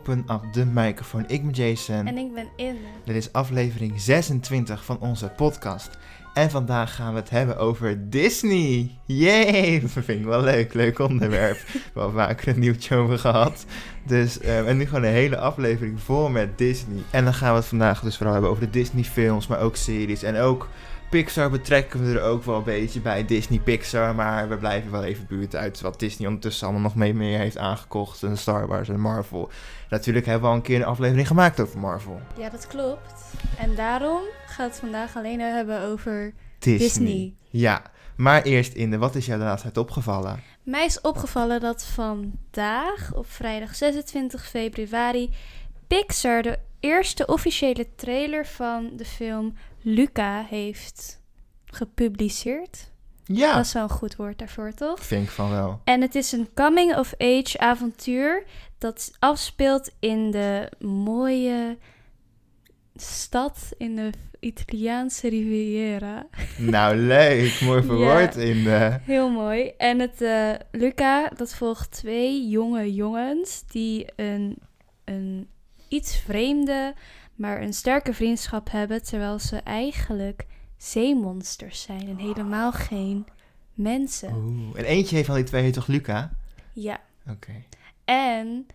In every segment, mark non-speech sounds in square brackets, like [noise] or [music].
Open Up de Microfoon. Ik ben Jason. En ik ben Inne. Dit is aflevering 26 van onze podcast. En vandaag gaan we het hebben over Disney. Yay! [laughs] Dat vind ik wel leuk. Leuk onderwerp. we hebben al vaker een nieuwtje over gehad. Dus, uh, en nu gewoon een hele aflevering vol met Disney. En dan gaan we het vandaag dus vooral hebben over de Disney films, maar ook series. En ook Pixar betrekken we er ook wel een beetje bij Disney Pixar. Maar we blijven wel even buurt uit wat Disney ondertussen allemaal nog mee meer heeft aangekocht. En Star Wars en Marvel. Natuurlijk hebben we al een keer een aflevering gemaakt over Marvel. Ja, dat klopt. En daarom gaat het vandaag alleen hebben over Disney. Disney. Ja, maar eerst in de, wat is jou de laatste tijd opgevallen? Mij is opgevallen dat vandaag, op vrijdag 26 februari, Pixar de eerste officiële trailer van de film Luca heeft gepubliceerd. Ja, Dat is wel een goed woord daarvoor, toch? vind ik van wel. En het is een coming-of-age avontuur dat afspeelt in de mooie stad in de Italiaanse Riviera. Nou, leuk. Mooi [laughs] verwoord Ja. in de... Heel mooi. En het eh, Luca, dat volgt twee jonge jongens die een, een iets vreemde, maar een sterke vriendschap hebben, terwijl ze eigenlijk zeemonsters zijn en helemaal geen mensen. Oeh. En eentje heeft van die twee heet toch Luca? Ja. Oké. En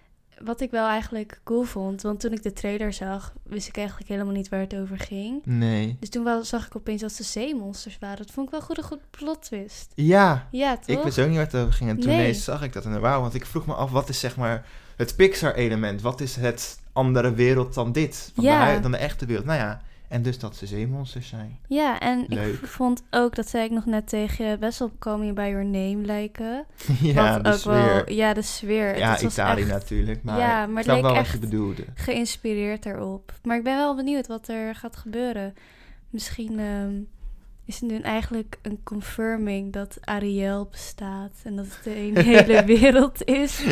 wat ik wel eigenlijk cool vond, want toen ik de trailer zag, wist ik eigenlijk helemaal niet waar het over ging. Nee. Dus toen wel, zag ik opeens dat ze zeemonsters waren. Dat vond ik wel goed een goed plot twist. Ja, Ja, toch? ik wist ook niet waar het over ging. En toen Nee. zag ik dat en wauw, want ik vroeg me af, wat is zeg maar het Pixar-element? Wat is het andere wereld dan dit? Van Ja. de, dan de echte wereld? Nou ja, en dus dat ze zeemonsters zijn. Ja, en Leuk. ik vond ook, dat zei ik nog net tegen je, best wel Call By Your Name lijken. [laughs] ja, de ook sfeer. wel, ja, de sfeer. ja, Italië echt natuurlijk, maar, Ja, maar ik snap wel wat echt- je bedoelde. geïnspireerd erop. Maar ik ben wel benieuwd wat er gaat gebeuren. Misschien ehm, is het nu eigenlijk een confirming dat Ariel bestaat en dat het een [laughs] hele wereld is.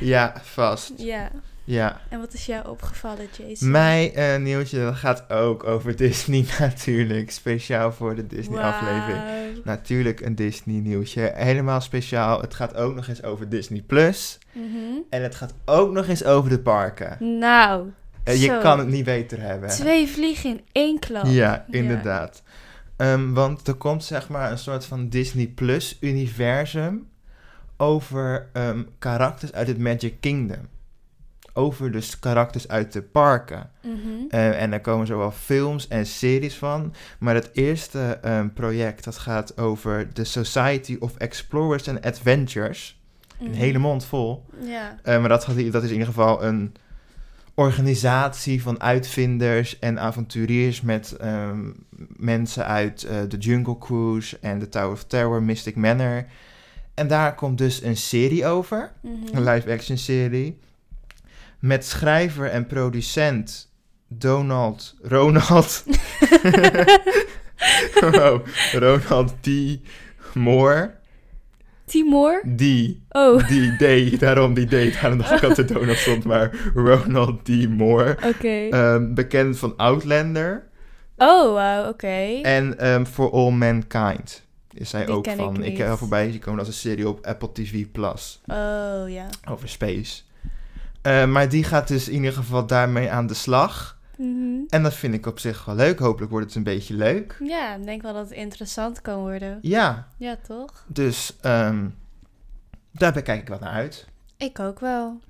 Ja, vast. Ja, Ja. en wat is jou opgevallen, Jason? Mijn eh, nieuwtje dat gaat ook over [laughs] Disney natuurlijk. Speciaal voor de Disney-aflevering. Natuurlijk een Disney-nieuwtje. Helemaal speciaal. Het gaat ook nog eens over Disney+. Plus. Mhm. En het gaat ook nog eens over de parken. Nou, Eh, je kan het niet beter hebben. twee vliegen in één klap. Ja, inderdaad. Ehm, want er komt zeg maar een soort van Disney Plus universum over ehm, karakters uit het Magic Kingdom. Over dus karakters uit de parken. Mhm. Eh, en daar komen zowel films en series van. Maar het eerste ehm, project dat gaat over de Society of Explorers and Adventures. Een Mhm. hele mond vol. Ja. Eh, maar dat, gaat, dat is in ieder geval een organisatie van uitvinders en avonturiers met ehm, mensen uit eh, de Jungle Cruise en de Tower of Terror, Mystic Manor. En daar komt dus een serie over, Mhm. een live-action serie, met schrijver en producent Donald, Ronald, [laughs] oh, Ronald D. Moore, Timor? die Oh, die D, daarom die D, daarom dacht ik dat er Donald stond, maar Ronald D. Moore. oké. Ehm, bekend van Outlander oh, wauw, oké. en ehm, For All Mankind is hij Die ook ik van. Ik, niet. heb voorbij zien komen als een serie op Apple TV Plus Oh, ja. over space. Eh, maar die gaat dus in ieder geval daarmee aan de slag. Mhm. En dat vind ik op zich wel leuk. Hopelijk wordt het een beetje leuk. Ja, ik denk wel dat het interessant kan worden. Ja, Ja, toch? dus ehm, daar kijk ik wat naar uit. Ik ook wel.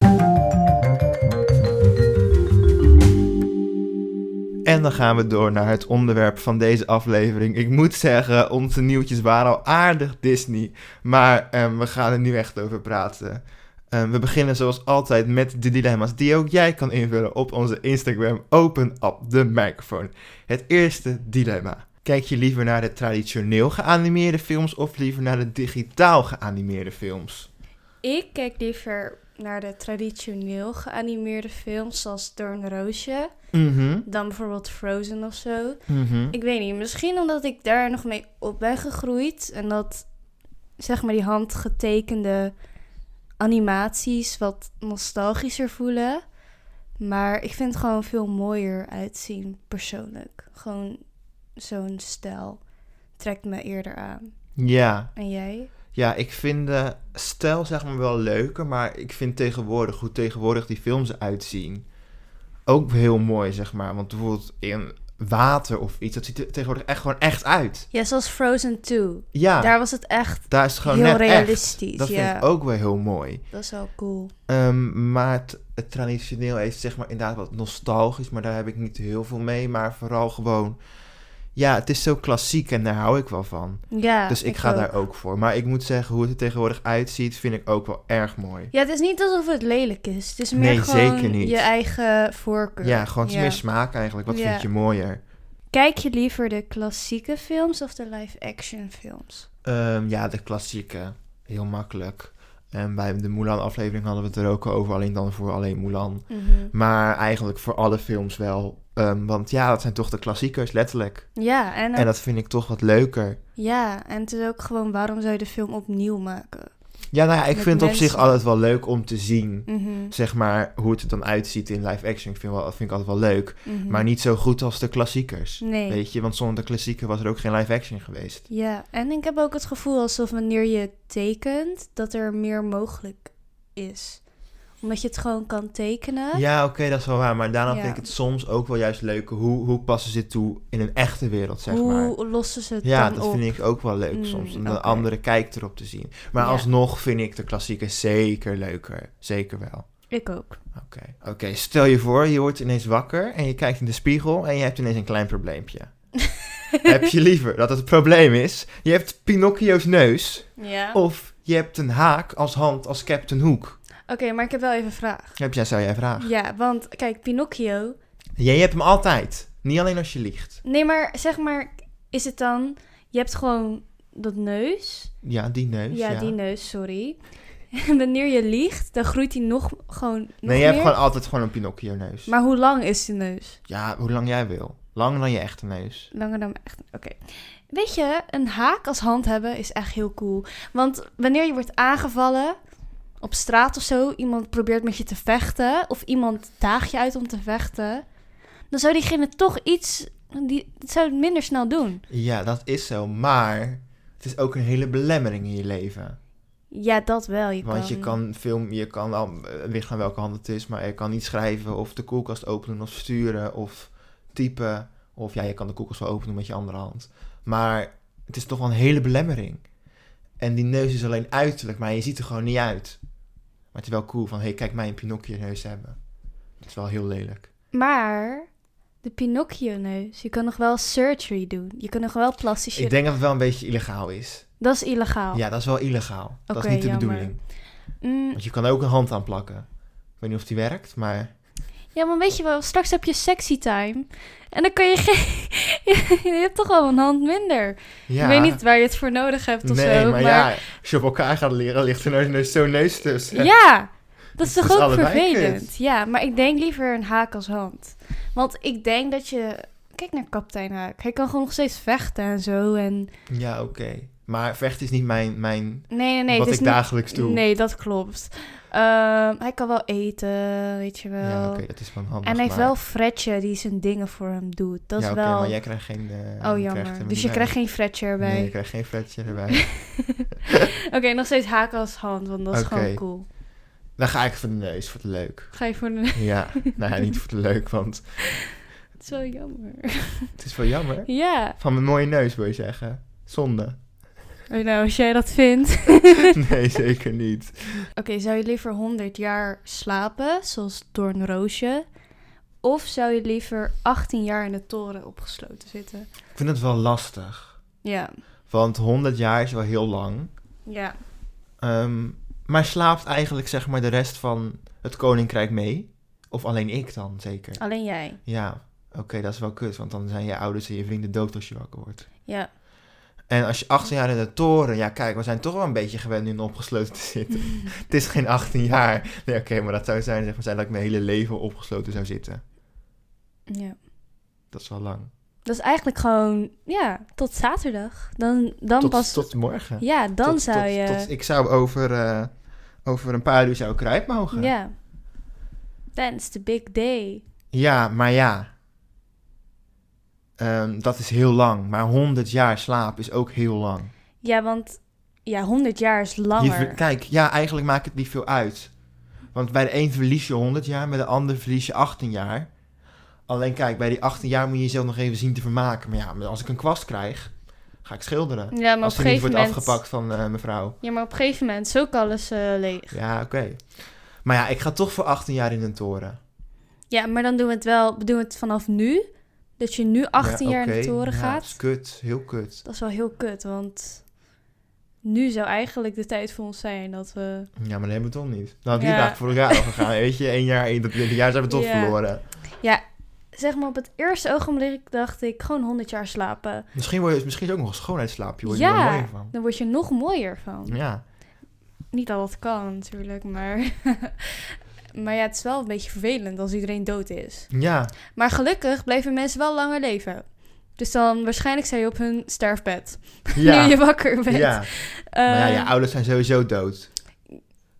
En dan gaan we door naar het onderwerp van deze aflevering. Ik moet zeggen, onze nieuwtjes waren al aardig Disney. Maar ehm, we gaan er nu echt over praten. Ehm, we beginnen zoals altijd met de dilemma's die ook jij kan invullen op onze Instagram. Open up de microfoon. Het eerste dilemma. Kijk je liever naar de traditioneel geanimeerde films of liever naar de digitaal geanimeerde films? Ik kijk liever naar de traditioneel geanimeerde films zoals Doornroosje Mhm. dan bijvoorbeeld Frozen of zo. Mhm. Ik weet niet, misschien omdat ik daar nog mee op ben gegroeid en dat zeg maar die handgetekende animaties wat nostalgischer voelen. Maar ik vind het gewoon veel mooier uitzien, persoonlijk. Gewoon zo'n stijl trekt me eerder aan. Ja, En jij? Ja, ik vind de stijl zeg maar wel leuker, maar ik vind tegenwoordig, hoe tegenwoordig die films eruit zien, ook heel mooi, zeg maar. Want bijvoorbeeld in water of iets, dat ziet er tegenwoordig echt gewoon echt uit. Ja, zoals Frozen 2. Ja, daar, Daar was het echt is het gewoon heel net echt. realistisch. Dat ja, vind ik ook wel heel mooi. dat is wel cool. Ehm, maar het, het traditioneel heeft zeg maar inderdaad wat nostalgisch, maar daar heb ik niet heel veel mee. Maar vooral gewoon, ja, het is zo klassiek en daar hou ik wel van. Ja, dus ik, ga daar ook voor. Maar ik moet zeggen, hoe het er tegenwoordig uitziet, vind ik ook wel erg mooi. Ja, het is niet alsof het lelijk is. Het is meer Nee, gewoon zeker niet. je eigen voorkeur. Ja, gewoon Ja. meer smaak eigenlijk. Wat Ja. vind je mooier? Kijk je liever de klassieke films of de live-action films? Ehm, ja, de klassieke. Heel makkelijk. En bij de Mulan-aflevering hadden we het er ook over, alleen dan voor alleen Mulan. Mhm. Maar eigenlijk voor alle films wel. Ehm, want ja, dat zijn toch de klassiekers, letterlijk. Ja, en, En dat vind ik toch wat leuker. ja, en het is ook gewoon waarom zou je de film opnieuw maken? Ja, nou ja, ik vind het op zich altijd wel leuk om te zien. Mhm, Zeg maar, hoe het er dan uitziet in live action. Ik vind, wel, dat vind ik altijd wel leuk. mhm. Maar niet zo goed als de klassiekers. Nee. Weet je, want zonder de klassieker was er ook geen live action geweest. Ja, en ik heb ook het gevoel alsof wanneer je tekent, dat er meer mogelijk is. Omdat je het gewoon kan tekenen. Ja, oké, dat is wel waar. Maar daarom Ja. vind ik het soms ook wel juist leuk. Hoe, hoe passen ze dit toe in een echte wereld, zeg maar. Hoe lossen ze het Ja, dan dat op? vind ik ook wel leuk Mm, soms. Om de andere kijk erop te zien. Maar Ja. alsnog vind ik de klassieke zeker leuker. Zeker wel. Ik ook. Oké, oké. stel je voor, je wordt ineens wakker en je kijkt in de spiegel en je hebt ineens een klein probleempje. [laughs] heb je liever dat het probleem is, je hebt Pinocchio's neus Ja. of je hebt een haak als hand als Captain Hook? Oké, maar ik heb wel even een vraag. Heb jij, zou jij vragen? Ja, want kijk, Pinocchio. Jij hebt hem altijd. Niet alleen als je liegt. Nee, maar zeg maar, is het dan. Je hebt gewoon dat neus. Ja, die neus. ja, ja. die neus, sorry. En [laughs] wanneer je liegt, dan groeit hij nog gewoon. Nog Nee, je hebt meer. gewoon altijd gewoon een Pinocchio neus. Maar hoe lang is die neus? Ja, hoe lang jij wil. Langer dan je echte neus. Langer dan echt. Oké. Weet je, een haak als hand hebben is echt heel cool. Want wanneer je wordt aangevallen op straat of zo, iemand probeert met je te vechten, of iemand daagt je uit om te vechten, dan zou diegene toch iets. Die zou het minder snel doen. Ja, dat is zo. Maar het is ook een hele belemmering in je leven. Ja, dat wel. Je Want kan... je kan film, je kan al, eh, ligt aan welke hand het is, maar je kan niet schrijven of de koelkast openen of sturen of typen. Of ja, je kan de koelkast wel openen met je andere hand. Maar het is toch wel een hele belemmering. En die neus is alleen uiterlijk, maar je ziet er gewoon niet uit. Maar het is wel cool van, hé, hey, kijk mij een Pinocchio neus hebben. Dat is wel heel lelijk. Maar de Pinocchio-neus, je kan nog wel surgery doen. Je kan nog wel plastisch. Ik denk dat het wel een beetje illegaal is. Dat is illegaal. Ja, dat is wel illegaal. dat is niet de jammer. bedoeling. Mm, Want je kan er ook een hand aan plakken. Ik weet niet of die werkt, maar... ja, maar weet je wel, straks heb je sexy time. En dan kan je geen... [laughs] je hebt toch al een hand minder. Ja. Ik weet niet waar je het voor nodig hebt of nee, zo. maar, ja, als je op elkaar gaat leren, ligt er nou zo'n neus tussen. Ja, dat is Het toch ook vervelend. kut. Ja, maar ik denk liever een haak als hand. Want ik denk dat je... Kijk naar kapitein Haak. Hij kan gewoon nog steeds vechten en zo. En... Ja, oké. Maar vechten is niet mijn, mijn Nee, nee, nee. wat ik niet- dagelijks doe. Nee, dat klopt. Ehm, hij kan wel eten, weet je wel. Ja, oké, dat is wel handig. en hij heeft maar- wel Fredje die zijn dingen voor hem doet. Dat ja, is oké, wel... maar jij krijgt geen... eh, Oh, jammer. Dus je krijgt geen Fredje erbij. Nee, je krijgt geen fletje [laughs] erbij. Oké, nog steeds haken als hand, want dat is gewoon cool. Dan ga ik voor de neus, voor de leuk. Ga je voor de... Ja, nou ja, niet voor de leuk, want Het is wel jammer. het is wel jammer. ja. Van mijn mooie neus, wil je zeggen. Zonde. Nou, als jij dat vindt. [laughs] nee, zeker niet. Oké, zou je liever 100 jaar slapen, zoals Doornroosje? Of zou je liever 18 jaar in de toren opgesloten zitten? Ik vind het wel lastig. Ja. Want 100 jaar is wel heel lang. Ja. Ehm, maar slaapt eigenlijk zeg maar de rest van het koninkrijk mee? Of alleen ik dan, zeker? Alleen jij. Ja, oké, dat is wel kut. Want dan zijn je ouders en je vrienden dood als je wakker wordt. Ja. En als je 18 jaar in de toren... Ja, kijk, we zijn toch wel een beetje gewend in opgesloten te zitten. [laughs] het is geen 18 jaar. Nee, oké, maar dat zou zijn, zeg maar, zijn dat ik mijn hele leven opgesloten zou zitten. Ja. Dat is wel lang. Dat is eigenlijk gewoon, ja, tot zaterdag. Dan, dan tot, pas... tot morgen. ja, dan Tot- zou tot- je... tot- ik zou over, eh, over een paar uur zou ik eruit mogen. Ja. That's the big day. Ja, maar ja. Ehm, dat is heel lang. Maar 100 jaar slaap is ook heel lang. Ja, want ja, 100 jaar is langer. kijk, ja, eigenlijk maakt het niet veel uit. Want bij de een verlies je 100 jaar, bij de ander verlies je 18 jaar. Alleen kijk, bij die 18 jaar moet je jezelf nog even zien te vermaken. Maar ja, als ik een kwast krijg, ga ik schilderen. ja, maar als er niet wordt moment... afgepakt van eh, mevrouw. Ja, maar op een gegeven moment is ook alles eh, leeg. Ja, oké. Maar ja, ik ga toch voor 18 jaar in een toren. Ja, maar dan doen we het wel, doen we het vanaf nu. Dat je nu 18 Ja, jaar in oké. de toren Ja, gaat. dat is kut, heel kut. Dat is wel heel kut, want nu zou eigenlijk de tijd voor ons zijn dat we... Ja, maar dat hebben we toch niet. Dan had die Ja. eigenlijk vorig jaar al gegaan. Weet je, één jaar, één, dat jaar zijn we toch Ja. verloren. Zeg maar op het eerste ogenblik dacht ik gewoon 100 jaar slapen. Misschien, word je, misschien is het ook nog een schoonheidsslaapje. Word je Ja. wel mooier van. Dan word je nog mooier van. Ja. Niet dat dat kan natuurlijk, maar... [laughs] maar ja, het is wel een beetje vervelend als iedereen dood is. Ja. Maar gelukkig blijven mensen wel langer leven. Dus dan waarschijnlijk zijn je op hun sterfbed. [laughs] Ja. Nu je wakker bent. Ja. Maar ja, je Ehm, ouders zijn sowieso dood.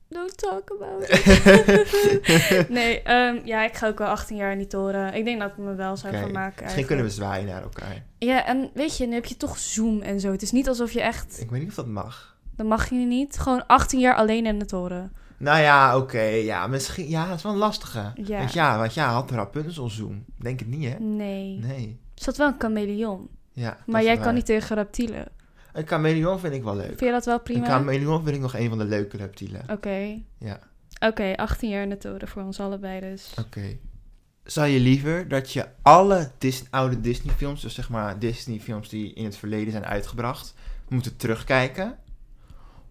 Don't talk about it. [laughs] nee, ehm, ja, ik ga ook wel 18 jaar in die toren. Ik denk dat ik me wel zou Oké. vermaken. Misschien kunnen we zwaaien naar elkaar. Ja, en weet je, nu heb je toch Zoom en zo. Het is niet alsof je echt... Ik weet niet of dat mag. Dan mag je niet. Gewoon 18 jaar alleen in de toren. Nou ja, oké. ja, misschien. Ja, dat is wel een lastige. Ja. Want ja, want ja, had Rapunzel zoom. Denk het niet, hè? Nee. Nee. Er zat wel een chameleon. Ja, dat Maar is jij waar. kan niet tegen reptielen. Een chameleon vind ik wel leuk. Vind je dat wel Een prima? chameleon vind ik nog een van de leuke reptielen. Oké. Ja. Oké, 18 jaar in de toren voor ons allebei dus. Oké. Zou je liever dat je alle Dis- oude Disney-films, dus zeg maar Disney-films die in het verleden zijn uitgebracht, moeten terugkijken?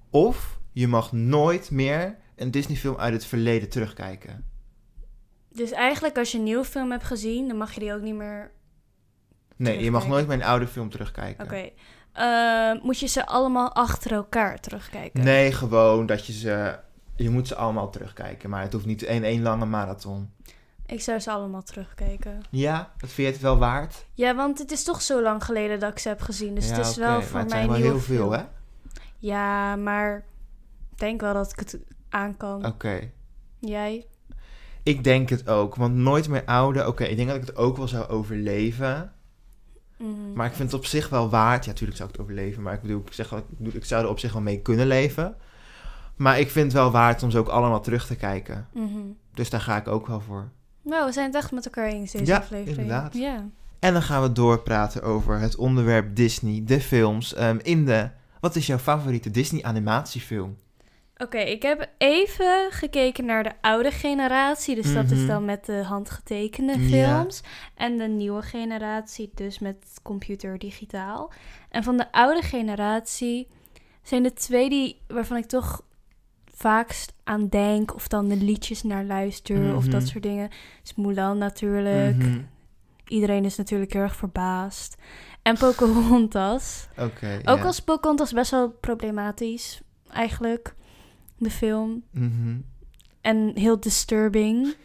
Of je mag nooit meer een Disney-film uit het verleden terugkijken? Dus eigenlijk als je een nieuwe film hebt gezien, dan mag je die ook niet meer... Nee, je mag nooit een oude film terugkijken. Oké. Eh, moet je ze allemaal achter elkaar terugkijken? Nee, gewoon dat je ze... Je moet ze allemaal terugkijken, maar het hoeft niet in één lange marathon. Ik zou ze allemaal terugkijken. Ja, dat vind je het wel waard? Ja, want het is toch zo lang geleden dat ik ze heb gezien. Dus ja, het is wel voor het mij zijn wel heel veel, film. hè? Ja, maar ik denk wel dat ik het aan kan. Oké. Jij? Ik denk het ook, want nooit meer oude. Oké, ik denk dat ik het ook wel zou overleven. Mhm. Maar ik vind het op zich wel waard. Ja, natuurlijk zou ik het overleven, maar ik bedoel, ik, zeg wel, ik, bedoel, ik zou er op zich wel mee kunnen leven. Maar ik vind het wel waard om ze ook allemaal terug te kijken. Mhm. Dus daar ga ik ook wel voor. Nou, we zijn het echt met elkaar eens deze Ja, aflevering. inderdaad. Ja. En dan gaan we doorpraten over het onderwerp Disney, de films. ehm, in de. Wat is jouw favoriete Disney animatiefilm? Oké, ik heb even gekeken naar de oude generatie. Dus dat is Mhm. dan met de handgetekende Ja. films. En de nieuwe generatie, dus met computer digitaal. En van de oude generatie zijn de twee die, waarvan ik toch vaakst aan denk. Of dan de liedjes naar luister of dat Mhm. soort dingen. Is Mulan natuurlijk. Mhm. Iedereen is natuurlijk heel erg verbaasd. En Pocahontas. Oké. Ook ja. als Pocahontas best wel problematisch, eigenlijk. De film. Mhm. En heel disturbing.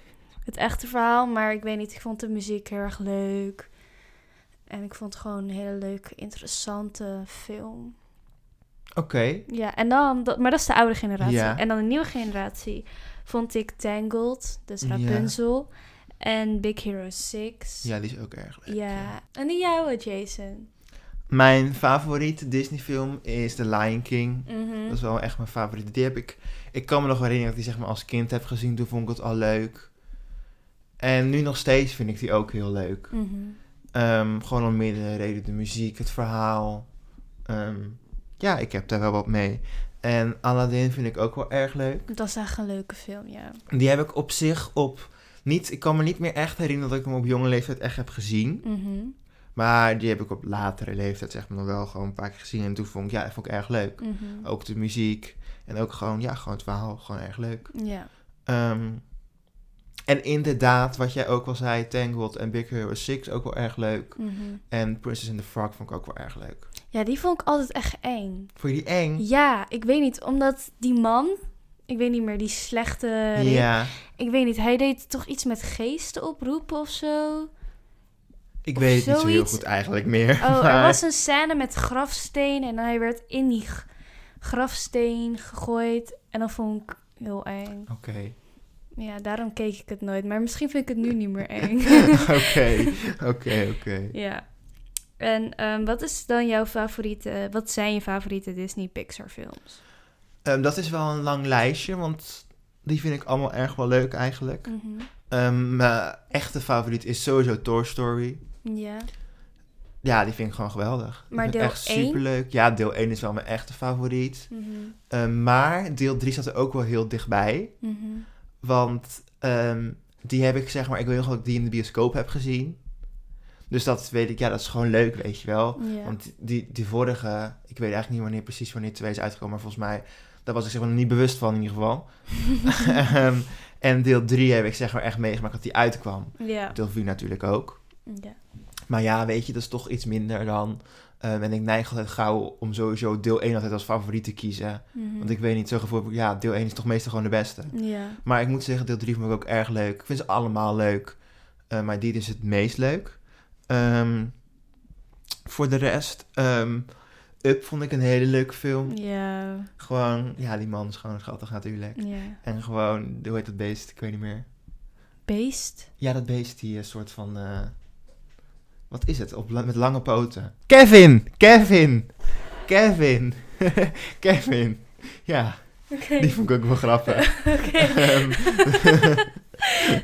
Het echte verhaal. Maar ik weet niet, ik vond de muziek heel erg leuk. En ik vond het gewoon een hele leuke, interessante film. Oké. Ja, en dan, dat, maar dat is de oude generatie. Ja. En dan de nieuwe generatie vond ik Tangled, dus Ja. Rapunzel. En Big Hero 6. Ja, die is ook erg leuk. Ja. En die jouwe, Jason. Mijn favoriete Disney-film is The Lion King. Mhm. Dat is wel echt mijn favoriete. Die heb ik... Ik kan me nog herinneren dat ik die zeg maar als kind heb gezien. Toen vond ik het al leuk. En nu nog steeds vind ik die ook heel leuk. Mhm. Ehm, gewoon om meerdere redenen. De muziek, het verhaal. Ehm, ja, ik heb daar wel wat mee. En Aladdin vind ik ook wel erg leuk. Dat is echt een leuke film, ja. Die heb ik op zich op... Niet, ik kan me niet meer echt herinneren dat ik hem op jonge leeftijd echt heb gezien. Mhm. Maar die heb ik op latere leeftijd zeg maar nog wel gewoon een paar keer gezien. En toen vond ik, ja, dat vond ik erg leuk. Mhm. Ook de muziek. En ook gewoon, ja, gewoon het verhaal. Gewoon erg leuk. Ja. Ehm, en inderdaad, wat jij ook al zei, Tangled en Big Hero 6 ook wel erg leuk. Mhm. En Princess and the Frog vond ik ook wel erg leuk. Ja, die vond ik altijd echt eng. Vond je die eng? Ja, ik weet niet, omdat die man, ik weet niet meer, die slechte... Ja, Ik weet niet, hij deed toch iets met geesten oproepen of zo? Ik weet het niet zo heel goed eigenlijk meer. Oh, er was een scène met grafsteen en hij werd in die grafsteen gegooid. En dat vond ik heel eng. Oké, Ja, daarom keek ik het nooit. Maar misschien vind ik het nu niet meer [laughs] eng. oké, [laughs] oké, oké. ja. En ehm, wat is dan jouw favoriete, wat zijn je favoriete Disney Pixar films? Ehm, dat is wel een lang lijstje, want die vind ik allemaal erg wel leuk eigenlijk. Mhm. Ehm, mijn echte favoriet is sowieso Toy Story. Ja. Ja, die vind ik gewoon geweldig. Maar deel echt één? superleuk. Ja, deel 1 is wel mijn echte favoriet. Mhm. Ehm, maar deel 3 zat er ook wel heel dichtbij. Mhm. Want ehm, die heb ik, zeg maar, ik weet nog dat ik die in de bioscoop heb gezien. Dus dat weet ik, ja, dat is gewoon leuk, weet je wel. Want die, die vorige, ik weet eigenlijk niet wanneer precies wanneer 2 is uitgekomen, maar volgens mij, daar was ik zeg maar nog niet bewust van in ieder geval. [laughs] Ehm, en deel 3 heb ik zeg maar echt meegemaakt dat die uitkwam. ja. Deel 4 natuurlijk ook. Ja. Maar ja, weet je, dat is toch iets minder dan. ehm, en ik neig altijd gauw om sowieso deel 1 altijd als favoriet te kiezen. Mhm. Want ik weet niet, zo gevoel ja, deel 1 is toch meestal gewoon de beste. Ja. Maar ik moet zeggen, deel 3 vond ik ook erg leuk. Ik vind ze allemaal leuk. Eh, maar die is het meest leuk. Ehm, voor de rest, ehm, Up vond ik een hele leuke film. Ja. Gewoon, ja, die man is gewoon schattig natuurlijk. Ja. En gewoon, hoe heet dat beest? Ik weet niet meer. Beest? Ja, dat beest die een soort van... eh, wat is het? Op, met lange poten. Kevin! Kevin! Kevin! [laughs] Kevin! Ja, die vond ik ook wel grappig. [laughs] Oké. Ehm,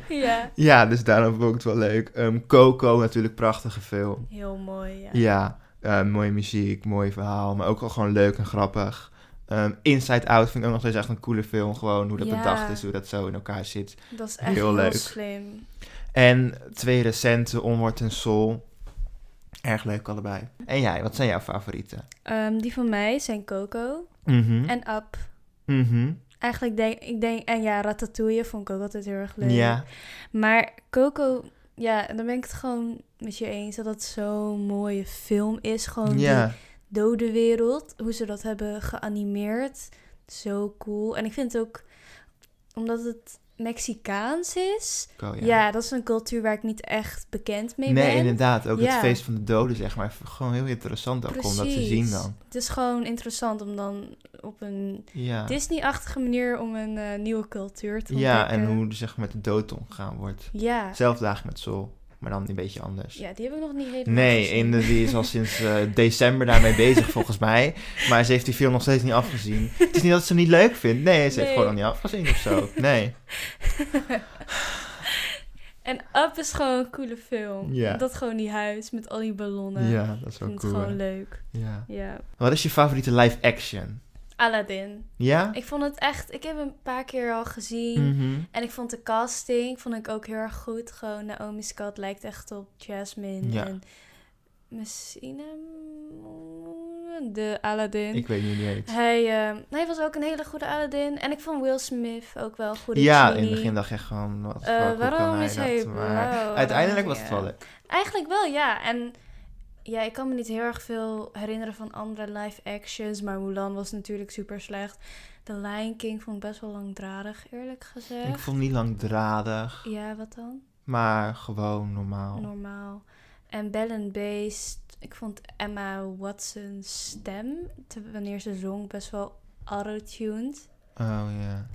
[laughs] ja. ja, dus daarom vond ik het wel leuk. Ehm, Coco, natuurlijk prachtige film. Heel mooi, ja. Ja, eh, mooie muziek, mooi verhaal, maar ook wel gewoon leuk en grappig. Ehm, Inside Out vind ik ook nog steeds echt een coole film. Gewoon hoe dat Ja. bedacht is, hoe dat zo in elkaar zit. Dat is echt Heel heel, leuk. slim. En twee recente, Onward en Soul. Erg leuk allebei. En jij, wat zijn jouw favorieten? Ehm, die van mij zijn Coco Mhm. en Up. Mhm. Eigenlijk denk ik, denk, en ja, Ratatouille vond ik ook altijd heel erg leuk. Ja, Maar Coco, ja, dan ben ik het gewoon met je eens dat het zo'n mooie film is. Gewoon die ja. dode wereld, hoe ze dat hebben geanimeerd. Zo cool. En ik vind het ook, omdat het Mexicaans is, ja. dat is een cultuur waar ik niet echt bekend mee Nee, ben. inderdaad. Ook het Ja. feest van de doden, zeg maar. Gewoon heel interessant ook om dat te zien dan. Het is gewoon interessant om dan op een Ja, Disney-achtige manier om een eh, nieuwe cultuur te ja ontdekken. en hoe er zeg maar, met de dood omgegaan wordt. Ja. Met Soul, maar dan een beetje anders. ja, die heb ik nog niet helemaal Nee, gezien. die is al sinds eh, [laughs] december daarmee bezig volgens mij. Maar ze heeft die film nog steeds niet afgezien. Het is niet dat ze hem niet leuk vindt. Nee, ze heeft gewoon nog niet afgezien of zo. Nee. [laughs] En Up is gewoon een coole film. Ja. Dat gewoon die huis met al die ballonnen. Ja, dat is wel cool. het gewoon leuk. Ja. Ja. Wat is je favoriete live action? Aladdin. Ja? Ik vond het echt... Ik heb hem een paar keer al gezien. Mhm. En ik vond de casting vond ik ook heel erg goed. Gewoon Naomi Scott lijkt echt op Jasmine. Ja. En Messina... De Aladdin. Ik weet niet heet. Hij, eh, hij was ook een hele goede Aladdin. En ik vond Will Smith ook wel een goede Ja, in het begin dacht ik echt gewoon, wat Eh, waarom hij is hij? Maar uiteindelijk was het wel leuk. Eigenlijk wel, ja. En ja, ik kan me niet heel erg veel herinneren van andere live actions. Maar Mulan was natuurlijk super slecht. The Lion King vond ik best wel langdradig, eerlijk gezegd. Ik vond niet langdradig, Ja, wat dan? maar gewoon normaal. Normaal. En Bell and Beast. Ik vond Emma Watson's stem, te- wanneer ze zong, best wel auto-tuned. Oh ja.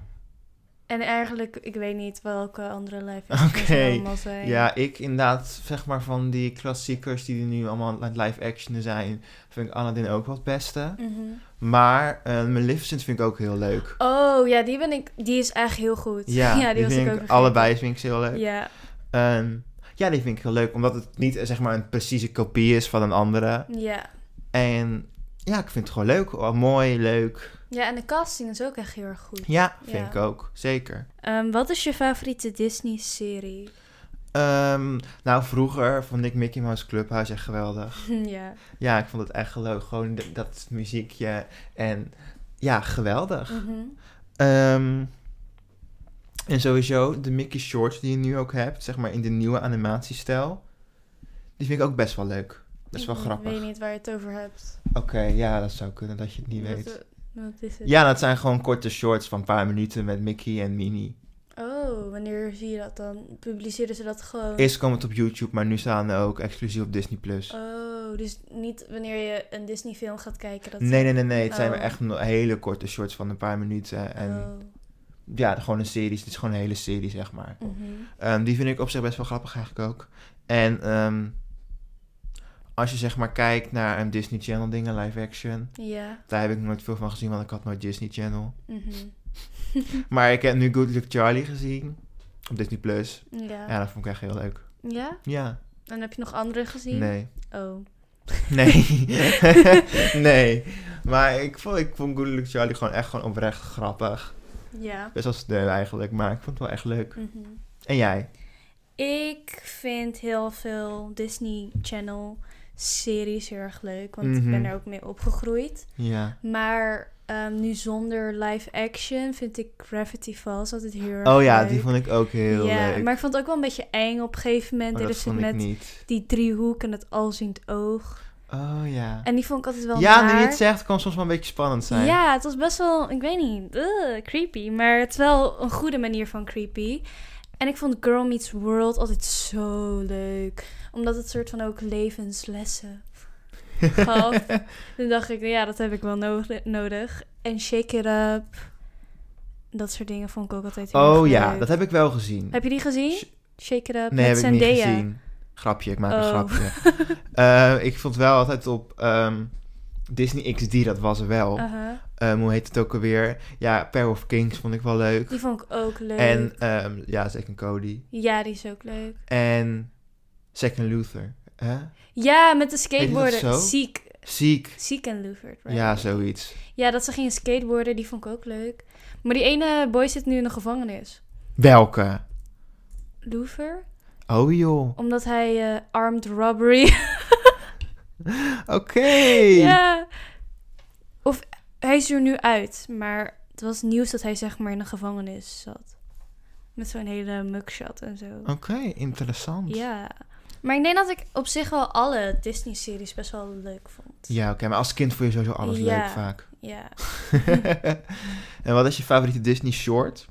En eigenlijk, ik weet niet welke andere live actions Oké. er allemaal zijn. Ja, ik inderdaad, zeg maar van die klassiekers die nu allemaal live action zijn, vind ik Aladdin ook wel het beste. Mhm. Maar uh, Maleficent vind ik ook heel leuk. Oh, ja, die ben ik. Die is echt heel goed. Ja, [laughs] die, was vind ik ik, ook vergeten. allebei vind ik ze heel leuk. Ja, Ehm, ja, die vind ik heel leuk, omdat het niet eh, zeg maar een precieze kopie is van een andere. ja. En ja, ik vind het gewoon leuk. Oh, mooi, leuk. Ja, en de casting is ook echt heel erg goed. Ja, vind Ja. ik ook. Zeker. Ehm, wat is je favoriete Disney-serie? Ehm, nou, vroeger vond ik Mickey Mouse Clubhouse echt geweldig. [laughs] ja. Ja, ik vond het echt leuk. Gewoon dat muziekje. En ja, geweldig. Mhm. Ehm, en sowieso de Mickey Shorts die je nu ook hebt, zeg maar in de nieuwe animatiestijl. Die vind ik ook best wel leuk. Best wel Ik grappig. weet niet waar je het over hebt. Oké, ja, dat zou kunnen dat je het niet weet. Wat is het? Ja, dat zijn gewoon korte shorts van een paar minuten met Mickey en Minnie. Oh, wanneer zie je dat dan? Publiceren ze dat gewoon? Eerst kwam het op YouTube, maar nu staan er ook exclusief op Disney+. Plus. Oh, dus niet wanneer je een Disney-film gaat kijken. Dat nee, nee, nee, nee. Het zijn Oh. echt hele korte shorts van een paar minuten. En Oh. ja, gewoon een serie. Het is gewoon een hele serie, zeg maar. Mhm. Ehm, die vind ik op zich best wel grappig eigenlijk ook. En ehm, als je zeg maar kijkt naar een Disney Channel dingen, live action, Ja. daar heb ik nooit veel van gezien, want ik had nooit Disney Channel. mhm. [laughs] Maar ik heb nu Good Luck Charlie gezien op Disney Plus. Ja. Ja, dat vond ik echt heel leuk. Ja? Ja, En heb je nog andere gezien? nee. Oh. [laughs] Nee. [laughs] nee. Maar ik vond, ik vond Good Luck Charlie gewoon echt gewoon oprecht grappig. Ja. Best wel sneu eigenlijk, maar ik vond het wel echt leuk. Mhm. En jij? Ik vind heel veel Disney Channel series heel erg leuk, want ik Mhm. ben er ook mee opgegroeid. Ja. Maar ehm, nu zonder live action vind ik Gravity Falls altijd heel erg Oh ja, leuk. die vond ik ook heel ja, leuk. maar ik vond het ook wel een beetje eng op een gegeven moment. Oh, Dit dat is het vond ik met niet. die driehoek en het alziend oog. Oh ja. En die vond ik altijd wel Ja, nu je het zegt, kan soms wel een beetje spannend zijn. Ja, het was best wel, ik weet niet, ugh, creepy. Maar het is wel een goede manier van creepy. En ik vond Girl Meets World altijd zo leuk. Omdat het soort van ook levenslessen [laughs] gaf. Toen dacht ik, ja, dat heb ik wel no- nodig. En Shake It Up. Dat soort dingen vond ik ook altijd heel Oh ja, dat heb ik wel gezien. Heb je die gezien? Sh- Shake It Up Nee, heb met ik niet Zendaya. gezien. Grapje, ik maak een Oh. grapje. [laughs] Eh, ik vond wel altijd op ehm, Disney XD, dat was er wel. Ehm, hoe heet het ook alweer? Ja, Pair of Kings vond ik wel leuk. Die vond ik ook leuk. En ehm, ja, Second Cody. Ja, die is ook leuk. En Second Luther. Hè? Ja, met de skateboarder. Ziek. Ziek. Ziek en Luther. right? Ja, zoiets. Ja, dat ze gingen skateboarden, die vond ik ook leuk. Maar die ene boy zit nu in de gevangenis. Welke? Luther? Oh joh. Omdat hij eh, armed robbery... [laughs] [laughs] Oké. ja. Of hij is er nu uit, maar het was nieuws dat hij zeg maar in de gevangenis zat. Met zo'n hele mugshot en zo. Oké, interessant. Ja. Maar ik denk dat ik op zich wel alle Disney-series best wel leuk vond. Ja, oké, maar als kind vond je sowieso alles Ja. leuk vaak. Ja. [laughs] en wat is je favoriete Disney short?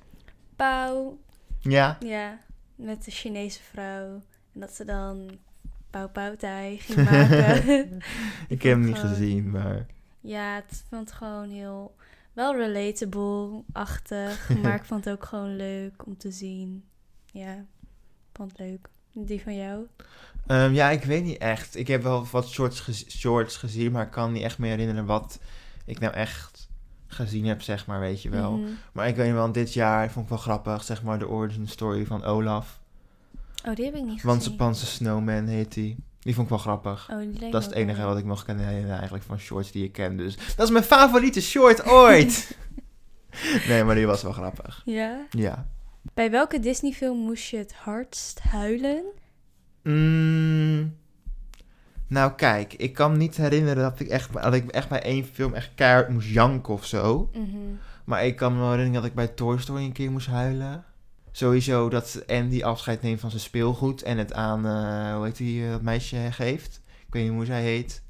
Pauw. Ja. Ja, met de Chinese vrouw. En dat ze dan Pauw Pauw Thai [laughs] ging maken. [laughs] Ik heb hem niet gewoon- gezien, maar... ja, het vond gewoon heel... Wel relatable-achtig. [laughs] maar ik vond het ook gewoon leuk om te zien. Ja, ik vond het leuk. Die van jou? Ehm, ja, ik weet niet echt. Ik heb wel wat shorts, gez- shorts gezien, maar ik kan niet echt meer herinneren wat ik nou echt gezien heb, zeg maar, weet je wel. Mhm. Maar ik weet wel, dit jaar vond ik wel grappig, zeg maar, de origin story van Olaf. Oh, die heb ik niet Want gezien. Japanse Snowman heet die. Die vond ik wel grappig. Oh, die Dat is het enige wel wat ik nog kan herinneren eigenlijk van shorts die ik ken. Dus dat is mijn favoriete short ooit. [laughs] nee, maar die was wel grappig. Ja? Ja. Bij welke Disney-film moest je het hardst huilen? Mm, nou kijk, ik kan niet herinneren dat ik echt, dat ik echt bij één film echt keihard moest janken of zo. Mhm. Maar ik kan me wel herinneren dat ik bij Toy Story een keer moest huilen. Sowieso dat Andy afscheid neemt van zijn speelgoed en het aan, eh, hoe heet die, eh, dat meisje geeft. Ik weet niet hoe zij heet.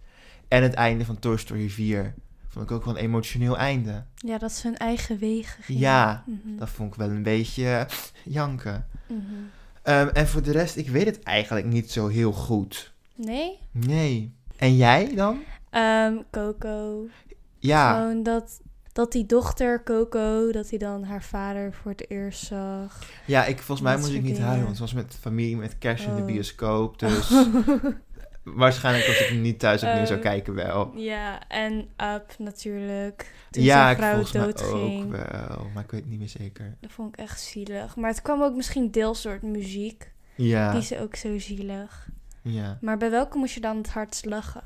En het einde van Toy Story 4. Vond ik ook wel een emotioneel einde. Ja, dat ze hun eigen wegen gingen. Ja, Mhm. Dat vond ik wel een beetje eh, janken. Mhm. Ehm, en voor de rest, ik weet het eigenlijk niet zo heel goed. Nee? Nee. En jij dan? Ehm, Coco. Ja. Gewoon dat, dat die dochter Coco, dat hij dan haar vader voor het eerst zag. Ja, ik, volgens mij moest ik niet huilen, want het was met familie, met kerst in de Oh. bioscoop. [laughs] Dus waarschijnlijk als ik hem niet thuis opnieuw zou Oh. kijken wel. ja, en Up natuurlijk. Toen ja, zijn ik vrouw volgens mij ook wel, maar ik weet het niet meer zeker. Dat vond ik echt zielig. Maar het kwam ook misschien deels door muziek. Ja, Die is ook zo zielig. ja. Maar bij welke moest je dan het hardst lachen?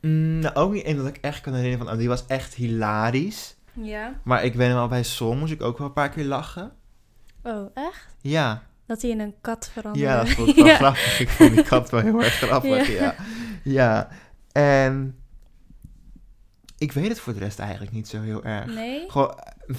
Mm, nou, ook niet één dat ik echt kan herinneren van, oh, die was echt hilarisch. Ja. Maar ik ben wel bij Sol moest ik ook wel een paar keer lachen. Oh, echt? Ja, Dat hij in een kat veranderde. Ja, dat vond ik [laughs] wel Ja. grappig. Ik vond die kat wel heel erg [laughs] grappig, Ja. ja. ja. En ik weet het voor de rest eigenlijk niet zo heel erg. Nee? Gewoon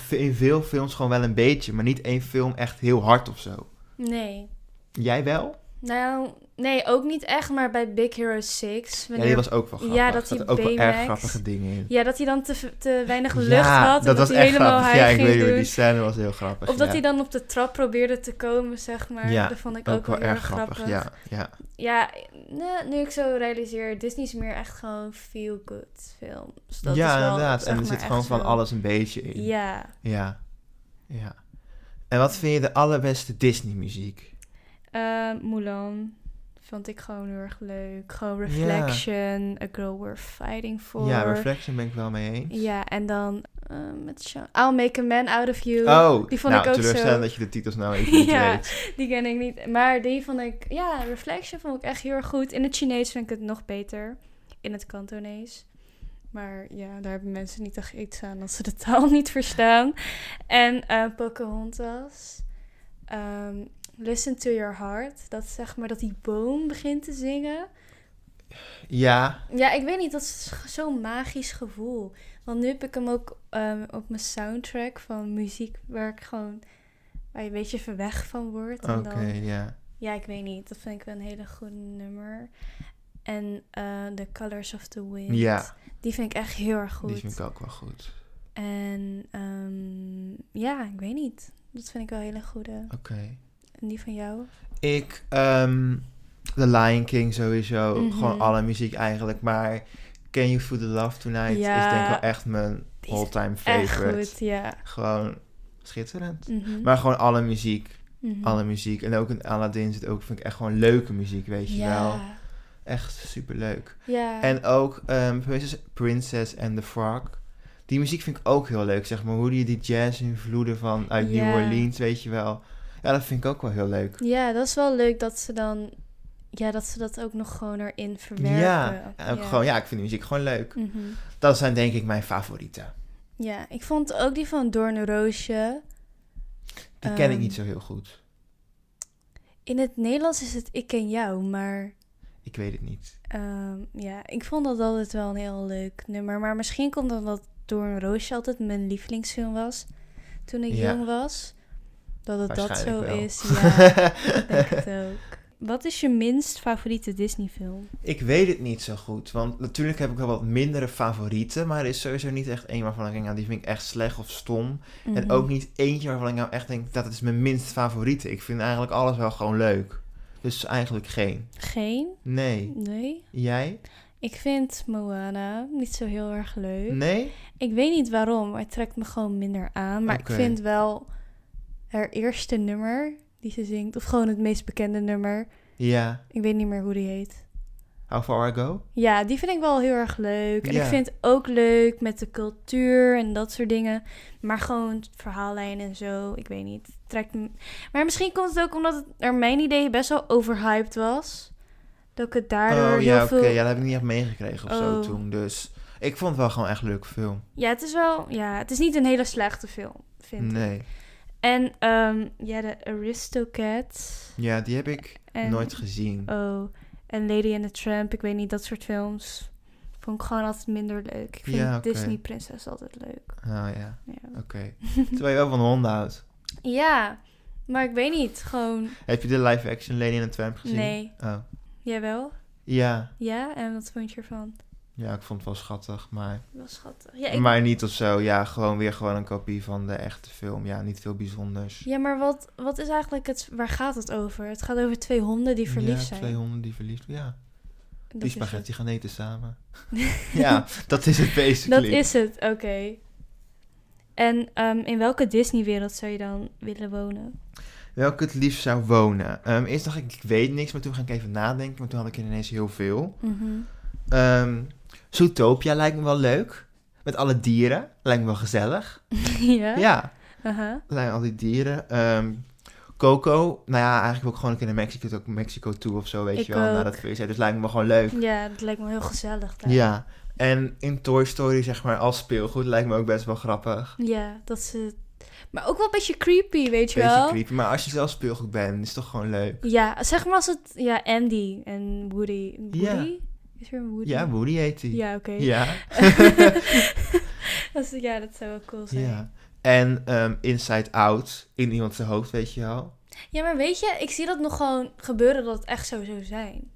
eh, in veel films gewoon wel een beetje, maar niet één film echt heel hard of zo. Nee. Jij wel? Nou, nee, ook niet echt, maar bij Big Hero 6. Ja, die was ook wel grappig. Ja, dat zaten ook wel erg grappige dingen in. Ja, dat hij dan te, te weinig lucht Ja, had. en dat was hij echt helemaal grappig. Ja, ik weet niet die scène was heel grappig. Of dat hij dan op de trap probeerde te komen, zeg maar. Ja, dat vond ik ook, ook, wel erg grappig, ja. ja. Ja, nee, nu ik zo realiseer, Disney is meer echt gewoon feel-good films. Dat ja, is wel, inderdaad. En er zit gewoon van alles een beetje in. Ja. Ja. ja. En wat vind je de allerbeste Disney Eh, Mulan vond ik gewoon heel erg leuk. Gewoon Reflection, A Girl Worth Fighting For. Ja, Reflection ben ik wel mee eens. Ja, en dan eh, met Sean... I'll Make a Man Out of You. Oh, die vond nou, ik ook teleurstellend zo... dat je de titels nou even niet [laughs] Ja. weet. Die ken ik niet. Maar die vond ik... Ja, Reflection vond ik echt heel erg goed. In het Chinees vind ik het nog beter. In het Kantonees. Maar ja, daar hebben mensen niet echt iets aan als ze de taal [laughs] niet verstaan. En eh Pocahontas. Ehm, Listen to Your Heart. Dat zeg maar dat die boom begint te zingen. Ja, Ja, ik weet niet, dat is zo'n magisch gevoel. Want nu heb ik hem ook ehm, op mijn soundtrack van muziek waar ik gewoon waar je een beetje even weg van wordt. Oké, ja. ja, ik weet niet, dat vind ik wel een hele goede nummer. En eh The Colors of the Wind. Ja. Die vind ik echt heel erg goed. Die vind ik ook wel goed. En ehm, ja, ik weet niet. Dat vind ik wel een hele goede. Oké. En die van jou? Ik, ehm The Lion King sowieso. Mhm. Gewoon alle muziek eigenlijk. Maar Can You Feel The Love Tonight Ja. is denk ik wel echt mijn all-time Echt favorite. goed, ja. Gewoon schitterend. Mhm. Maar gewoon alle muziek. Mhm. Alle muziek. En ook in Aladdin zit ook, vind ik echt gewoon leuke muziek, weet je wel. Echt super leuk. Ja. En ook ehm, Princess, Princess and the Frog. Die muziek vind ik ook heel leuk, zeg maar. Hoe die die jazz invloeden van uit. New Orleans, weet je wel. Ja, dat vind ik ook wel heel leuk. Ja, dat is wel leuk dat ze dan... Ja, dat ze dat ook nog gewoon erin verwerken. Ja, en ook Gewoon, ja, ik vind die muziek gewoon leuk. Mhm. Dat zijn denk ik mijn favorieten. Ja, ik vond ook die van Doornroosje. Die ken ik Ehm, niet zo heel goed. In het Nederlands is het Ik en Jou, maar... Ik weet het niet. ehm, ja, ik vond dat altijd wel een heel leuk nummer. Maar misschien komt het omdat Doornroosje altijd mijn lievelingsfilm was. Toen ik Ja. jong was. Dat het dat zo Waarschijnlijk wel. is. [laughs] Ja, ik denk het ook. Wat is je minst favoriete Disney-film? Ik weet het niet zo goed. Want natuurlijk heb ik wel wat mindere favorieten. Maar er is sowieso niet echt één waarvan ik denk, nou, die vind ik echt slecht of stom. En Mhm. ook niet eentje waarvan ik nou echt denk, dat is mijn minst favoriete. Ik vind eigenlijk alles wel gewoon leuk. Dus eigenlijk geen. Geen? Nee. Nee. Jij? Ik vind Moana niet zo heel erg leuk. Nee? Ik weet niet waarom, maar het trekt me gewoon minder aan. Maar ik vind wel haar eerste nummer die ze zingt, of gewoon het meest bekende nummer. Ja. Ik weet niet meer hoe die heet. How far I go? Ja, die vind ik wel heel erg leuk. En Ja. ik vind het ook leuk met de cultuur en dat soort dingen. Maar gewoon het verhaallijn en zo, ik weet niet. Trekt me... Maar misschien komt het ook omdat het naar mijn idee best wel overhyped was. Dat ik het daardoor oh ja, heel oké. Ja, dat heb ik niet echt meegekregen of zo Oh. toen. Dus ik vond het wel gewoon echt een leuke film. Ja, het is wel... Ja, het is niet een hele slechte film, vind ik. Nee. En ehm, ja, de Aristocats. Ja, die heb ik En, nooit gezien. Oh, en Lady and the Tramp. Ik weet niet, dat soort films vond ik gewoon altijd minder leuk. Ik vind Ja. Disney Prinses altijd leuk. Oh ja, Ja. oké. [laughs] Terwijl je wel van honden houdt. ja, maar ik weet niet. Gewoon, Heb je de live action Lady in the Tramp gezien? nee. Oh. Jij wel? Ja. Ja, en wat vond je ervan? Ja, ik vond het wel schattig, maar... Wel schattig. Ja, ik, Maar niet of zo. Ja, gewoon weer gewoon een kopie van de echte film. Ja, niet veel bijzonders. ja maar wat, wat is eigenlijk het... Waar gaat het over? Het gaat over twee honden die verliefd ja, zijn. twee honden die verliefd Ja, Dat die spaghetti gaan eten samen. [laughs] ja, dat is het basically. Dat is het, oké. En ehm, in welke Disney-wereld zou je dan willen wonen? Welke het liefst zou wonen? Ehm, eerst dacht ik, ik weet niks, maar toen ging ik even nadenken. Maar toen had ik ineens heel veel. Mhm. Ehm Zootopia lijkt me wel leuk. Met alle dieren. Lijkt me wel gezellig. [laughs] ja? Ja, Aha. lijken al die dieren. Ehm Coco, nou ja, eigenlijk wil ik gewoon een keer naar Mexico, ook Mexico toe of zo, weet Ik je wel. Ook. dat je, dus lijkt me wel gewoon leuk. Ja, dat lijkt me heel gezellig. daar. Ja, en in Toy Story, zeg maar, als speelgoed lijkt me ook best wel grappig. Ja, dat ze... Maar ook wel een beetje creepy, weet je Beetje wel? creepy, maar als je zelf speelgoed bent, is het toch gewoon leuk. Ja, zeg maar als het... Ja, Andy en Woody. Woody? Ja. Is er een Woody? Ja, Woody heet hij. Ja, oké. Ja. [laughs] [laughs] Dat is- ja, dat zou wel cool zijn. ja. En ehm, Inside Out, in iemand zijn hoofd, weet je wel. Ja, maar weet je, ik zie dat nog gewoon gebeuren dat het echt zo zou zijn.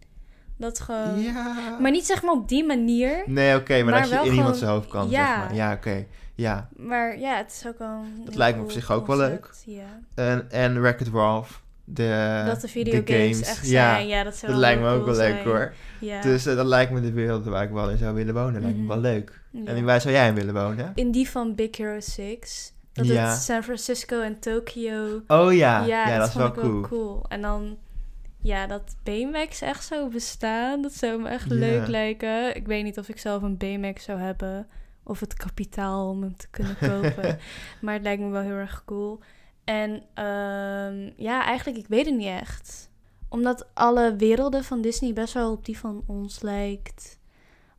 Dat gewoon... Ja. Maar niet zeg maar op die manier. Nee, oké, maar, Maar dat je in iemand gewoon- zijn hoofd kan, ja. zeg maar. Ja, oké. Ja. Maar ja, het is ook wel Dat lijkt me op zich ook wel leuk. Ja. En, en Wreck-It Ralph. De, dat de videogames echt ja, zijn. Ja, dat zou dat lijkt me ook wel leuk zijn. hoor. Ja. Dus eh, dat lijkt me de wereld waar ik wel in zou willen wonen. Lijkt me Mhm. wel leuk. Ja. En waar zou jij in willen wonen? In die van Big Hero 6. Dat Ja. het San Francisco en Tokyo. Oh ja, ja, dat is vond wel ik cool. cool. En dan, ja, dat Baymax echt zou bestaan, dat zou me echt leuk lijken. Ik weet niet of ik zelf een Baymax zou hebben of het kapitaal om hem te kunnen [laughs] kopen. maar het lijkt me wel heel erg cool. En ehm, ja, eigenlijk, ik weet het niet echt. Omdat alle werelden van Disney best wel op die van ons lijkt.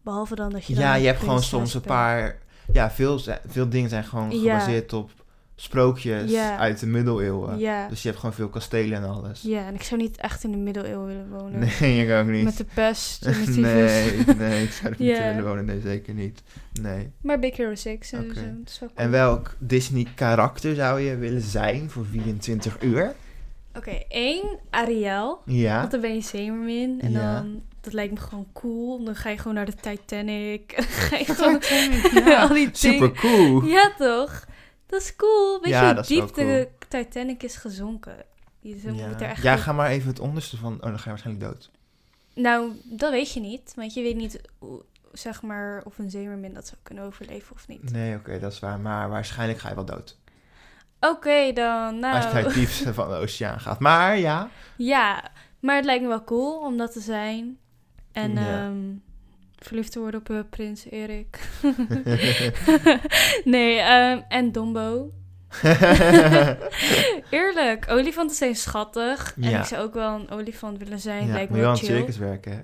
Behalve dan dat je Ja, je hebt gewoon soms een paar... Ja, veel, veel dingen zijn gewoon Ja. gebaseerd op sprookjes uit de middeleeuwen. Dus je hebt gewoon veel kastelen en alles. ja, en ik zou niet echt in de middeleeuwen willen wonen. Nee, ik ook niet. Met de pest. [laughs] en nee, nee, ik zou er niet [laughs] willen wonen. Nee, zeker niet. Nee. Maar Big Hero 6 en zo. Dat is wel En cool. welk Disney-karakter zou je willen zijn voor 24 uur? Oké, één, Ariel. Ja. Want dan ben je Zemermin. En Ja. dan, dat lijkt me gewoon cool. Dan ga je gewoon naar de Titanic. [laughs] Ga je gewoon Ja, al die Super cool. Ja, toch? Dat is cool. Weet Ja, je hoe diep de Titanic is gezonken? Je Ja. moet er echt ja, ga maar even het onderste van... Oh, dan ga je waarschijnlijk dood. Nou, dat weet je niet. Want je weet niet, zeg maar, of een Zemermin dat zou kunnen overleven of niet. Nee, oké, dat is waar. Maar waarschijnlijk ga je wel dood. Oké, dan. Nou. Als je naar het diepste van de oceaan gaat. Maar ja, Ja, maar het lijkt me wel cool om dat te zijn. En Ja. ehm, verliefd te worden op eh, prins Erik. [laughs] [laughs] nee, ehm, en Dombo. [laughs] Eerlijk, olifanten zijn schattig. En ik zou ook wel een olifant willen zijn. ja lijkt moet me wel chill. circus werken, hè?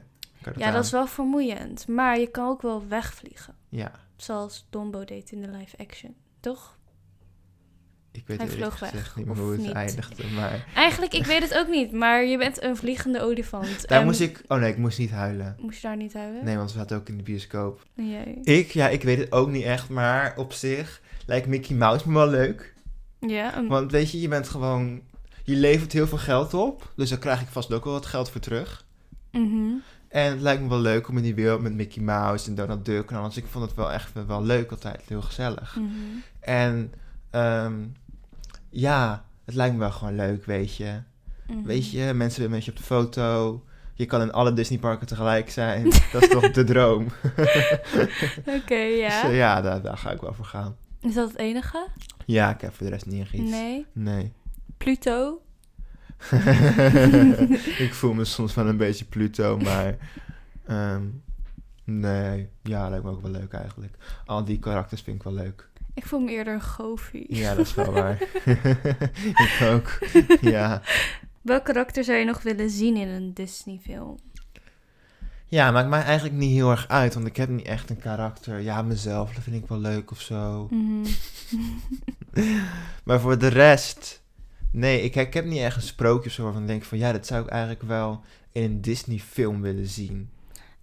Ja, dat is wel vermoeiend. Maar je kan ook wel wegvliegen. Ja, Zoals Dombo deed in de live action. Toch? Ik weet Hij vloog gezegd niet meer hoe het niet? eindigde. Maar Eigenlijk, ik weet het ook niet. Maar je bent een vliegende olifant. daar En moest ik... Oh nee, ik moest niet huilen. Moest je daar niet huilen? Nee, want we zaten ook in de bioscoop. Jij. Ik, ja, ik weet het ook niet echt. Maar op zich lijkt Mickey Mouse me wel leuk. Ja, Want weet je, je bent gewoon... Je levert heel veel geld op. Dus daar krijg ik vast ook wel wat geld voor terug. Mhm. En het lijkt me wel leuk om in die wereld met Mickey Mouse en Donald Duck en alles. Ik vond het wel echt wel leuk altijd. Heel gezellig. Mhm. En ehm, ja, het lijkt me wel gewoon leuk, weet je. Mhm. Weet je, mensen willen met je op de foto. Je kan in alle Disneyparken tegelijk zijn. [laughs] Dat is toch de droom. [laughs] Oké, ja. Dus, eh, ja, daar, daar ga ik wel voor gaan. Is dat het enige? Ja, ik heb voor de rest niet iets. Nee. Nee. Pluto? [laughs] ik voel me soms wel een beetje Pluto, maar... ehm, nee, ja, lijkt me ook wel leuk eigenlijk. Al die karakters vind ik wel leuk. Ik voel me eerder een goofy. Ja, dat is wel waar. [laughs] ik ook. Ja. Welk karakter zou je nog willen zien in een Disney-film? Ja, maakt mij eigenlijk niet heel erg uit, want ik heb niet echt een karakter. Ja, mezelf, dat vind ik wel leuk of zo. Mhm. [laughs] Maar voor de rest, nee, ik, ik heb niet echt een sprookje of zo waarvan ik denk van, ja, dat zou ik eigenlijk wel in een Disney-film willen zien.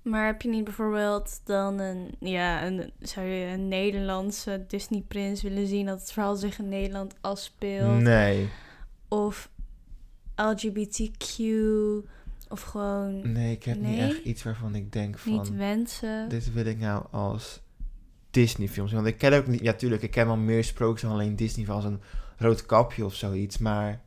Maar heb je niet bijvoorbeeld dan een, ja, een, zou je een Nederlandse Disney-prins willen zien dat het verhaal zich in Nederland afspeelt? Nee, Of LGBTQ? Of gewoon nee, ik heb niet echt iets waarvan ik denk van, niet wensen? dit wil ik nou als Disney-film zien. Want ik ken ook niet, ja, tuurlijk, ik ken wel meer sprookjes dan alleen Disney, van als een rood kapje of zoiets, maar...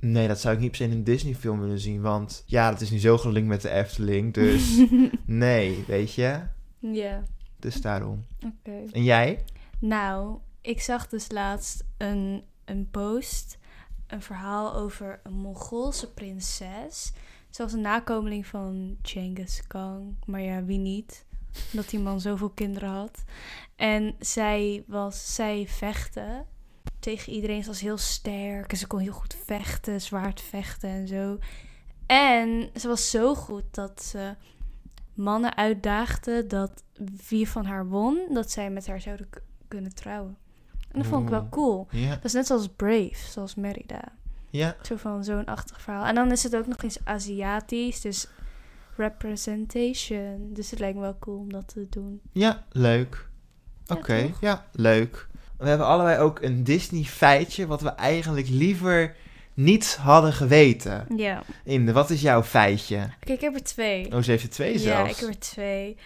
Nee, dat zou ik niet per se in een Disney-film willen zien. Want ja, dat is nu zo gelinkt met de Efteling. Dus [laughs] nee, weet je? ja, Dus daarom. oké. En jij? Nou, ik zag dus laatst een, een post, een verhaal over een Mongoolse prinses. Ze was een nakomeling van Genghis Khan, maar ja, wie niet? Dat die man zoveel kinderen had. En zij was, zij vechtte tegen iedereen. Ze was heel sterk en ze kon heel goed vechten, zwaard vechten en zo. En ze was zo goed dat ze mannen uitdaagde dat wie van haar won, dat zij met haar zouden kunnen trouwen. En dat vond ik wel cool. Ja. Dat is net zoals Brave, zoals Merida. Ja. Zo van zo'n achtig verhaal. En dan is het ook nog eens Aziatisch, dus representation. Dus het lijkt me wel cool om dat te doen. Ja, leuk. Oké, ja, leuk. We hebben allebei ook een Disney feitje wat we eigenlijk liever niet hadden geweten. Ja. Inde, wat is jouw feitje? Oké, ik heb er twee. Oh, ze heeft er twee ja, zelfs. ik heb er twee.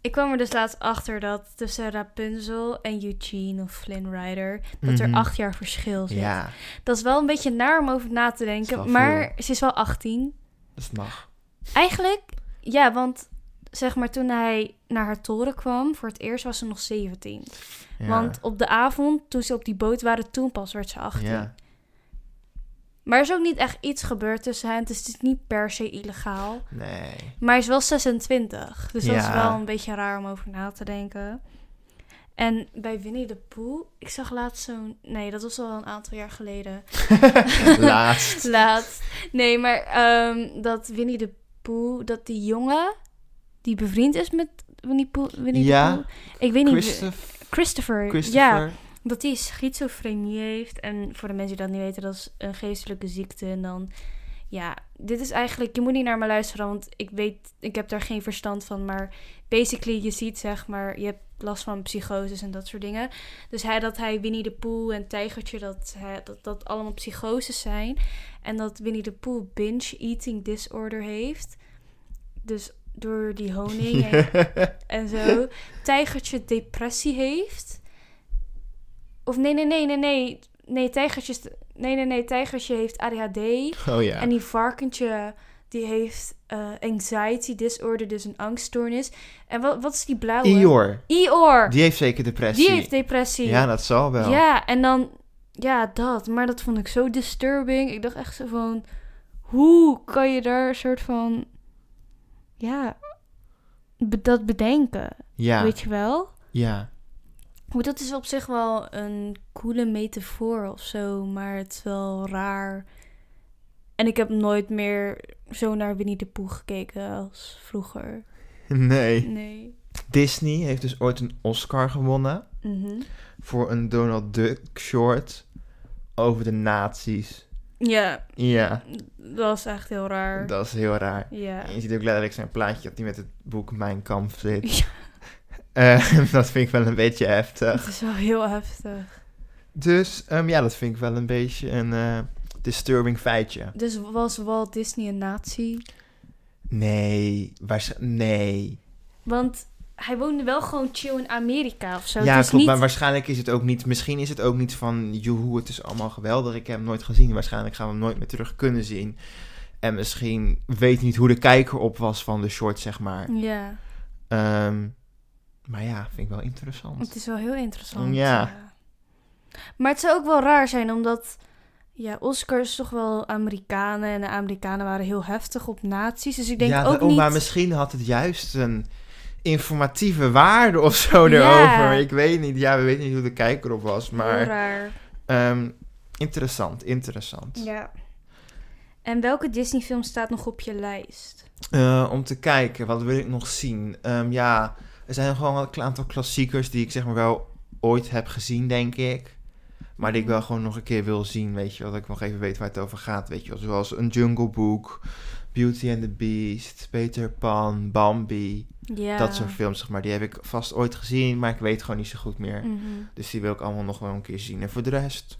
Ik kwam er dus laatst achter dat tussen Rapunzel en Eugene of Flynn Rider... dat er Mhm. acht jaar verschil zit. Ja, Dat is wel een beetje naar om over na te denken. Maar ze is wel 18. dat mag. Eigenlijk, ja, want zeg maar toen hij naar haar toren kwam, voor het eerst was ze nog 17. Ja. Want op de avond, toen ze op die boot waren, toen pas werd ze 18. Ja. Maar er is ook niet echt iets gebeurd tussen hen. Dus het is niet per se illegaal. Nee. Maar hij is wel 26. Dus dat is wel een beetje raar om over na te denken. En bij Winnie de Pooh, ik zag laatst zo'n... Nee, dat was al een aantal jaar geleden. [laughs] Laatst. [laughs] Laatst. Nee, maar ehm, dat Winnie de Pooh, dat die jongen die bevriend is met Winnie, Pooh, Winnie Ja. Ik weet niet. Christopher. Christopher. Christopher. Ja, dat hij schizofrenie heeft. En voor de mensen die dat niet weten, dat is een geestelijke ziekte. En dan, ja, dit is eigenlijk, je moet niet naar me luisteren, want ik weet, ik heb daar geen verstand van. Maar basically, je ziet zeg maar, je hebt last van psychoses en dat soort dingen. Dus hij, dat hij Winnie de Pooh en Tijgertje, dat, hij, dat dat allemaal psychoses zijn. En dat Winnie de Pooh binge eating disorder heeft. Dus door die honing [laughs] en en zo. Tijgertje depressie heeft. Of nee, nee, nee, nee, nee. Nee, tijgertje, nee, nee, nee, tijgertje heeft ADHD. Oh ja. En die varkentje, die heeft eh, anxiety disorder, dus een angststoornis. En wat, wat is die blauwe? Ior. Ior. Die heeft zeker depressie. Die heeft depressie. Ja, dat zal wel. Ja, en dan... Ja, dat. Maar dat vond ik zo disturbing. Ik dacht echt zo van... Hoe kan je daar een soort van... Ja... dat bedenken? Ja. Weet je wel? Ja. Maar dat is op zich wel een coole metafoor of zo. Maar het is wel raar. En ik heb nooit meer zo naar Winnie de Pooh gekeken als vroeger. [laughs] Nee. Nee. Disney heeft dus ooit een Oscar gewonnen Mhm. voor een Donald Duck short over de nazi's. Ja, Ja, dat was echt heel raar. dat is heel raar. Ja. En je ziet ook letterlijk zijn plaatje dat hij met het boek Mijn Kamp zit. [laughs] Ja. [laughs] Eh, dat vind ik wel een beetje heftig. Het is wel heel heftig. Dus ehm, ja, dat vind ik wel een beetje een eh, disturbing feitje. Dus was Walt Disney een nazi? Nee, waarsch- nee. Want hij woonde wel gewoon chill in Amerika of zo. ja, klopt. niet... Maar waarschijnlijk is het ook niet. Misschien is het ook niet van. Joehoe, het is allemaal geweldig. Ik heb hem nooit gezien. Waarschijnlijk gaan we hem nooit meer terug kunnen zien. En misschien weet niet hoe de kijker op was van de short, zeg maar. Ja, Ehm, maar ja, vind ik wel interessant. het is wel heel interessant. Ja. Maar het zou ook wel raar zijn, omdat... Ja, Oscar is toch wel Amerikanen. En de Amerikanen waren heel heftig op nazi's. Dus ik denk ja, ook oh, niet... maar misschien had het juist een informatieve waarde of zo Ja. erover. Ik weet niet. Ja, we weten niet hoe de kijker op was. Maar raar. ehm, interessant, interessant. Ja. En welke Disney-film staat nog op je lijst? Eh, om te kijken, wat wil ik nog zien? Ehm, ja, er zijn gewoon een aantal klassiekers die ik zeg maar wel ooit heb gezien, denk ik. Maar die ik wel gewoon nog een keer wil zien, weet je. Dat ik nog even weet waar het over gaat, weet je wel. Zoals een Jungle Book, Beauty and the Beast, Peter Pan, Bambi. Dat soort films, zeg maar. Die heb ik vast ooit gezien, maar ik weet gewoon niet zo goed meer. Mhm. Dus die wil ik allemaal nog wel een keer zien. En voor de rest,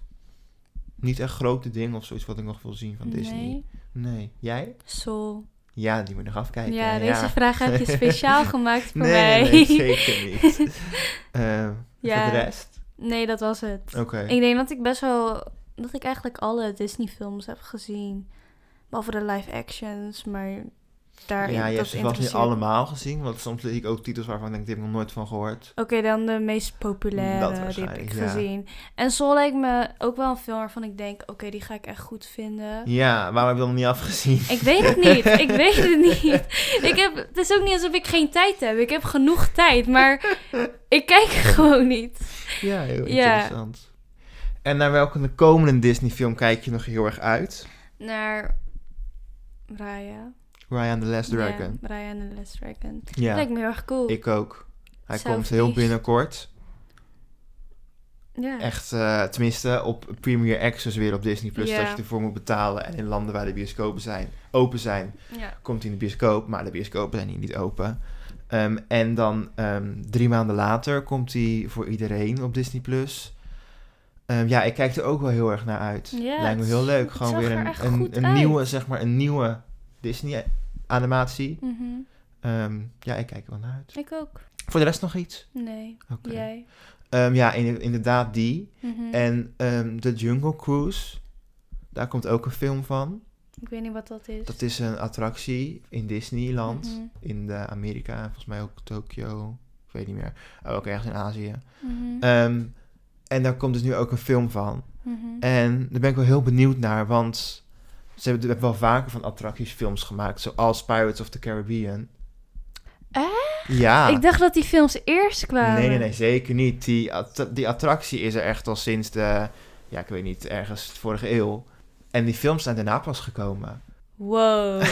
niet echt grote dingen of zoiets wat ik nog wil zien van Disney. Nee. Nee. Jij? Soul. Ja, die moet nog afkijken. Ja, deze vraag heb je speciaal [laughs] gemaakt voor nee, mij. Nee, zeker niet. [laughs] Eh, Ja. Voor de rest? Nee, dat was het. Oké. Ik denk dat ik best wel... Dat ik eigenlijk alle Disney-films heb gezien. Behalve de live-actions, maar daar... Ja, je hebt ze vast niet allemaal gezien. Want soms zie ik ook titels waarvan ik denk, die heb ik nog nooit van gehoord. Oké, dan de meest populaire, die heb ik ja. gezien. En Soul lijkt me ook wel een film waarvan ik denk... Oké, die ga ik echt goed vinden. Ja, waarom heb je dan nog niet afgezien? Ik weet het niet. Ik [laughs] weet het niet. Ik heb, het is ook niet alsof ik geen tijd heb. Ik heb genoeg tijd, maar ik kijk gewoon niet. Ja, heel Ja. interessant. En naar welke de komende Disney film kijk je nog heel erg uit? Naar Raya. Ryan and the Last Dragon. Ja, Raya and the Last Dragon. Ja, Lijkt me heel erg cool. ik ook. Hij Zelf komt heel binnenkort. ja. Echt, eh, tenminste op Premier Access weer op Disney Plus. Ja. Dat je ervoor moet betalen. En in landen waar de bioscopen zijn, open zijn, ja. komt hij in de bioscoop. Maar de bioscopen zijn hier niet open. Ehm, en dan ehm, drie maanden later komt hij voor iedereen op Disney Plus. Ehm, ja, ik kijk er ook wel heel erg naar uit. Lijkt me heel leuk. Gewoon weer er een, een, een nieuwe, zeg maar, een nieuwe Disney animatie. Mhm. Ehm, ja, ik kijk er wel naar uit. Ik ook. Voor de rest nog iets? Nee. Oké. Jij. Ehm, ja, in- inderdaad die. Mhm. En ehm The Jungle Cruise, daar komt ook een film van. Ik weet niet wat dat is. Dat is een attractie in Disneyland, Mhm. in de Amerika, volgens mij ook Tokio, ik weet niet meer. Oh, ook ergens in Azië. En daar komt dus nu ook een film van. Mhm. En daar ben ik wel heel benieuwd naar, want ze hebben, hebben wel vaker van attractiesfilms gemaakt, zoals Pirates of the Caribbean. Ja. Ik dacht dat die films eerst kwamen. Nee, nee, nee, zeker niet. Die, att- die attractie is er echt al sinds de, ja, ik weet niet, ergens vorige eeuw. En die films zijn daarna pas gekomen. Wow.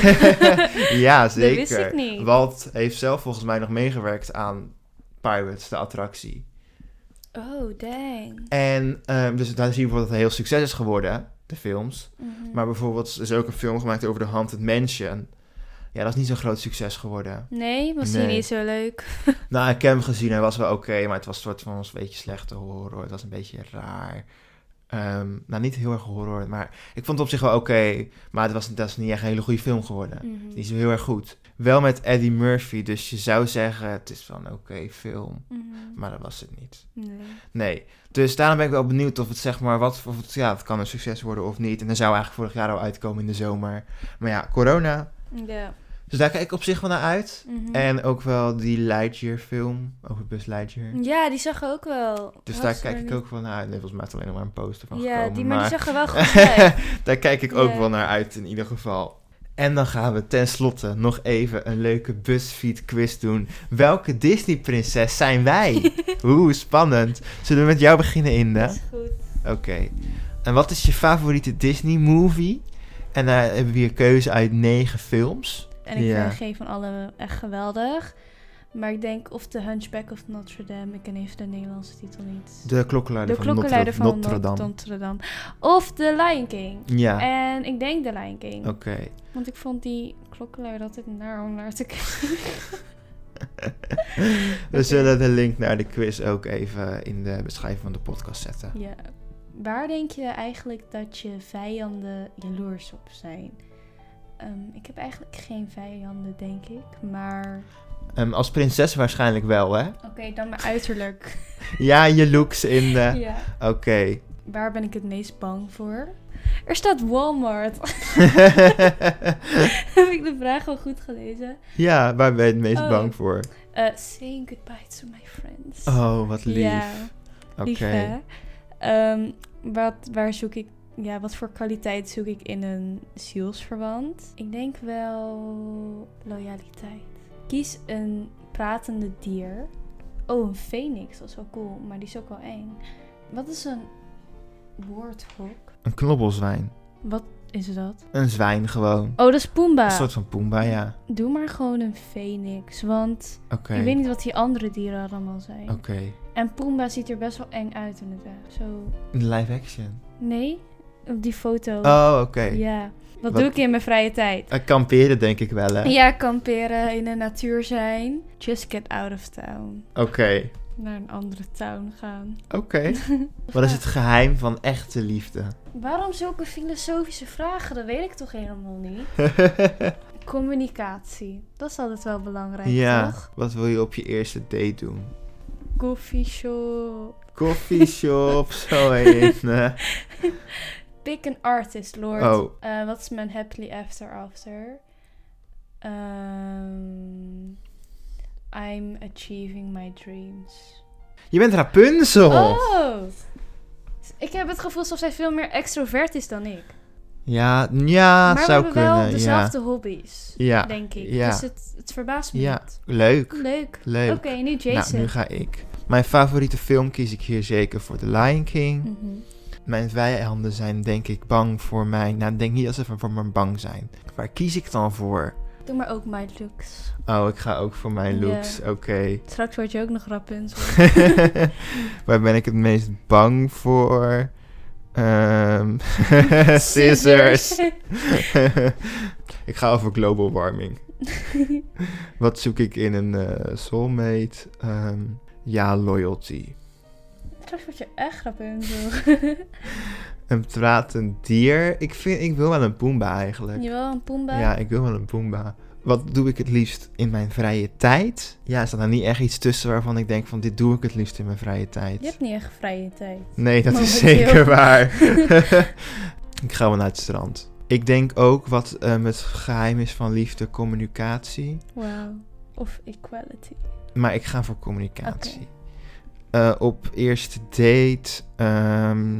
[laughs] ja, Dat zeker. wist ik niet. Walt heeft zelf volgens mij nog meegewerkt aan Pirates, de attractie. Oh, dang. En ehm, dus daar zie je bijvoorbeeld dat het een heel succes is geworden, de films. Mhm. Maar bijvoorbeeld er is ook een film gemaakt over de Haunted Mansion. Ja, dat is niet zo'n groot succes geworden. Nee, was Nee. niet zo leuk? [laughs] Nou, ik heb hem gezien, hij was wel oké, maar het was een soort van een beetje slechte horror. Het was een beetje raar. Ehm, nou, niet heel erg horror, maar ik vond het op zich wel oké. maar het was, dat is niet echt een hele goede film geworden. Mhm. Die is heel erg goed. Wel met Eddie Murphy, dus je zou zeggen het is wel een oké film. Mhm. Maar dat was het niet. Nee. Nee. Dus daarom ben ik wel benieuwd of het zeg maar wat. Of het, ja, het kan een succes worden of niet. En dan zou eigenlijk vorig jaar al uitkomen in de zomer. Maar ja, corona. Ja. Dus daar kijk ik op zich wel naar uit. Mhm. En ook wel die Lightyear film over Buzz Lightyear. Ja, die zag ik ook wel. Dus Was daar kijk ik niet- ook wel naar uit. Nee, volgens mij is alleen nog maar een poster van Ja, gekomen. die, maar die zag er wel goed [laughs] uit. daar kijk ik ook wel naar uit in ieder geval. En dan gaan we tenslotte nog even een leuke BuzzFeed quiz doen. Welke Disney-prinses zijn wij? [laughs] Oeh, spannend. Zullen we met jou beginnen, Inde? Dat is goed. Oké. En wat is je favoriete Disney-movie? En daar hebben we hier keuze uit negen films. En ik Ja. vind geen van alle echt geweldig. Maar ik denk of The Hunchback of Notre Dame. Ik ken even de Nederlandse titel niet. De klokkenluider De van klokkenluider Notre, van Notre Notre Dame. Notre Dame. Of The Lion King. Ja, En ik denk The Lion King. oké. Want ik vond die klokkenluider altijd naar om naar te kijken. [laughs] We [laughs] zullen de link naar de quiz ook even in de beschrijving van de podcast zetten. Ja. Waar denk je eigenlijk dat je vijanden jaloers op zijn? Ehm, ik heb eigenlijk geen vijanden, denk ik. Maar Ehm, als prinses waarschijnlijk wel, hè? oké, dan mijn uiterlijk. Ja, je looks in de... [laughs] ja. Oké. Waar ben ik het meest bang voor? Er staat Walmart. [laughs] heb ik de vraag wel goed gelezen? ja, waar ben je het meest Oh. bang voor? Eh, saying goodbye to my friends. Oh, wat lief. Ja, Oké. hè? Ehm, wat, waar zoek ik... Ja, wat voor kwaliteit zoek ik in een zielsverwant? Ik denk wel loyaliteit. Kies een pratende dier. Oh, een phoenix. Dat is wel cool, maar die is ook wel eng. Wat is een woordhok? Een knobbelzwijn. Wat is dat? Een zwijn gewoon. Oh, dat is Pumbaa. Een soort van Pumbaa, ja. Doe maar gewoon een phoenix, want ik weet niet wat die andere dieren allemaal zijn. Oké. En Pumbaa ziet er best wel eng uit inderdaad. Zo, In live action. nee, op die foto. Oh, oké. Ja. Wat, Wat- doe ik in mijn vrije tijd? Eh, kamperen denk ik wel, hè? Ja, kamperen, in de natuur zijn. Just get out of town. Oké. Naar een andere town gaan. Oké. [laughs] Wat is het geheim van echte liefde? Waarom zulke filosofische vragen? Dat weet ik toch helemaal niet. [laughs] Communicatie. Dat is altijd wel belangrijk, ja. toch? Wat wil je op je eerste date doen? Coffeeshop. Coffeeshop, zo heen. [laughs] Pick an artist, Lord. Oh. Eh, wat is mijn happily after after? Ehm, I'm achieving my dreams. Je bent Rapunzel. Oh! Ik heb het gevoel alsof zij veel meer extrovert is dan ik. Ja, ja, maar we zou hebben kunnen. wel ja. dezelfde hobby's, Ja. denk ik. ja. Dus het, het verbaast me Ja. niet. Leuk. Leuk. Leuk. Oké, nu Jason. Nou, nu ga ik. Mijn favoriete film kies ik hier zeker voor The Lion King. Mhm. Mijn vijanden zijn denk ik bang voor mij. Nou, denk niet dat ze voor me bang zijn. Waar kies ik dan voor? Doe maar ook my looks. Oh, ik ga ook voor mijn looks. Oké. Straks word je ook nog Rapunzel. [laughs] Waar ben ik het meest bang voor? Ehm [laughs] scissors. [laughs] ik ga over global warming. Wat zoek ik in een eh, soulmate? Ehm, ja, loyalty. Straks word je echt Rapunzel. [laughs] Een pratend dier. Ik, vind, ik wil wel een Pumbaa eigenlijk. Jawel, een Pumbaa. Ja, ik wil wel een Pumbaa. Wat doe ik het liefst in mijn vrije tijd? Ja, staat er niet echt iets tussen waarvan ik denk van dit doe ik het liefst in mijn vrije tijd? Je hebt niet echt vrije tijd. Nee, dat is zeker waar. [laughs] [laughs] ik ga wel naar het strand. Ik denk ook wat ehm, het geheim is van liefde, communicatie. Wauw. Of equality. Maar ik ga voor communicatie. Eh, op eerste date. ehm,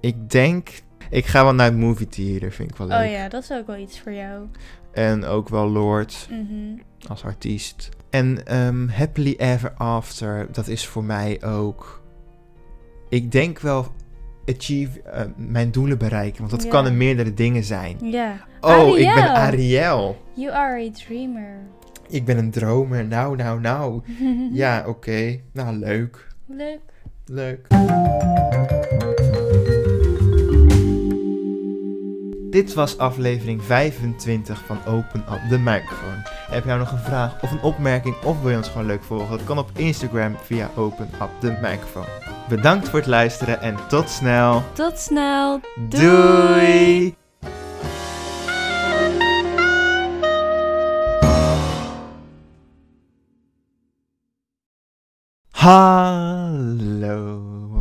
ik denk. Ik ga wel naar het movie theater, vind ik wel leuk. Oh ja, dat is ook wel iets voor jou. En ook wel Lord Mhm. als artiest. En ehm, Happily Ever After, dat is voor mij ook. Ik denk wel achieve, eh, mijn doelen bereiken. Want dat kan in meerdere dingen zijn. Ja. Oh, ik ben. Ariel. You are a dreamer. Ik ben een dromer. Nou, nou, nou. [laughs] Ja, oké. Nou, leuk. Leuk. Leuk. Dit was aflevering 25 van Open Up the Microphone. Heb je nou nog een vraag of een opmerking of wil je ons gewoon leuk volgen? Dat kan op Instagram via Open Up the Microphone. Bedankt voor het luisteren en tot snel. Tot snel. Doei. Hallo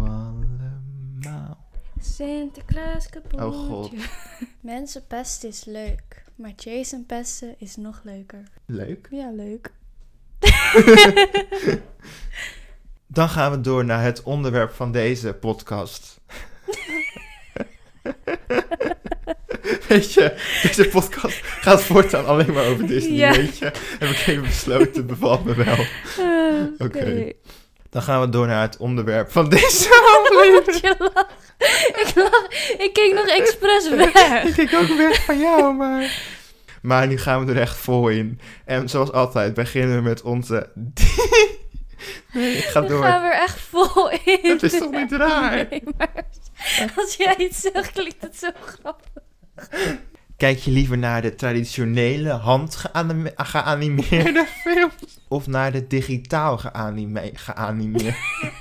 allemaal. Sinterklaas kapootje. Oh, God. [laughs] Mensen pesten is leuk, maar Jason pesten is nog leuker. Leuk. Ja, leuk. [laughs] [laughs] Dan gaan we door naar het onderwerp van deze podcast. Weet je, deze podcast gaat voortaan alleen maar over Disney, Ja. weet je. Heb ik even besloten, het bevalt me wel. Ah, Oké. Dan gaan we door naar het onderwerp van [laughs] deze aflevering. Ik lach. Ik keek nog expres [laughs] weg. Ik kijk ook weg van jou, maar... Maar nu gaan we er echt vol in. En zoals altijd beginnen we met onze... [laughs] Nee, ik ga We door. gaan we er echt vol in. Het is toch niet raar? Nee, maar als jij iets zegt, klinkt het zo grappig. Kijk je liever naar de traditionele handgeanime- geanimeerde [laughs] films? Of naar de digitaal geanime- geanimeerde? [laughs]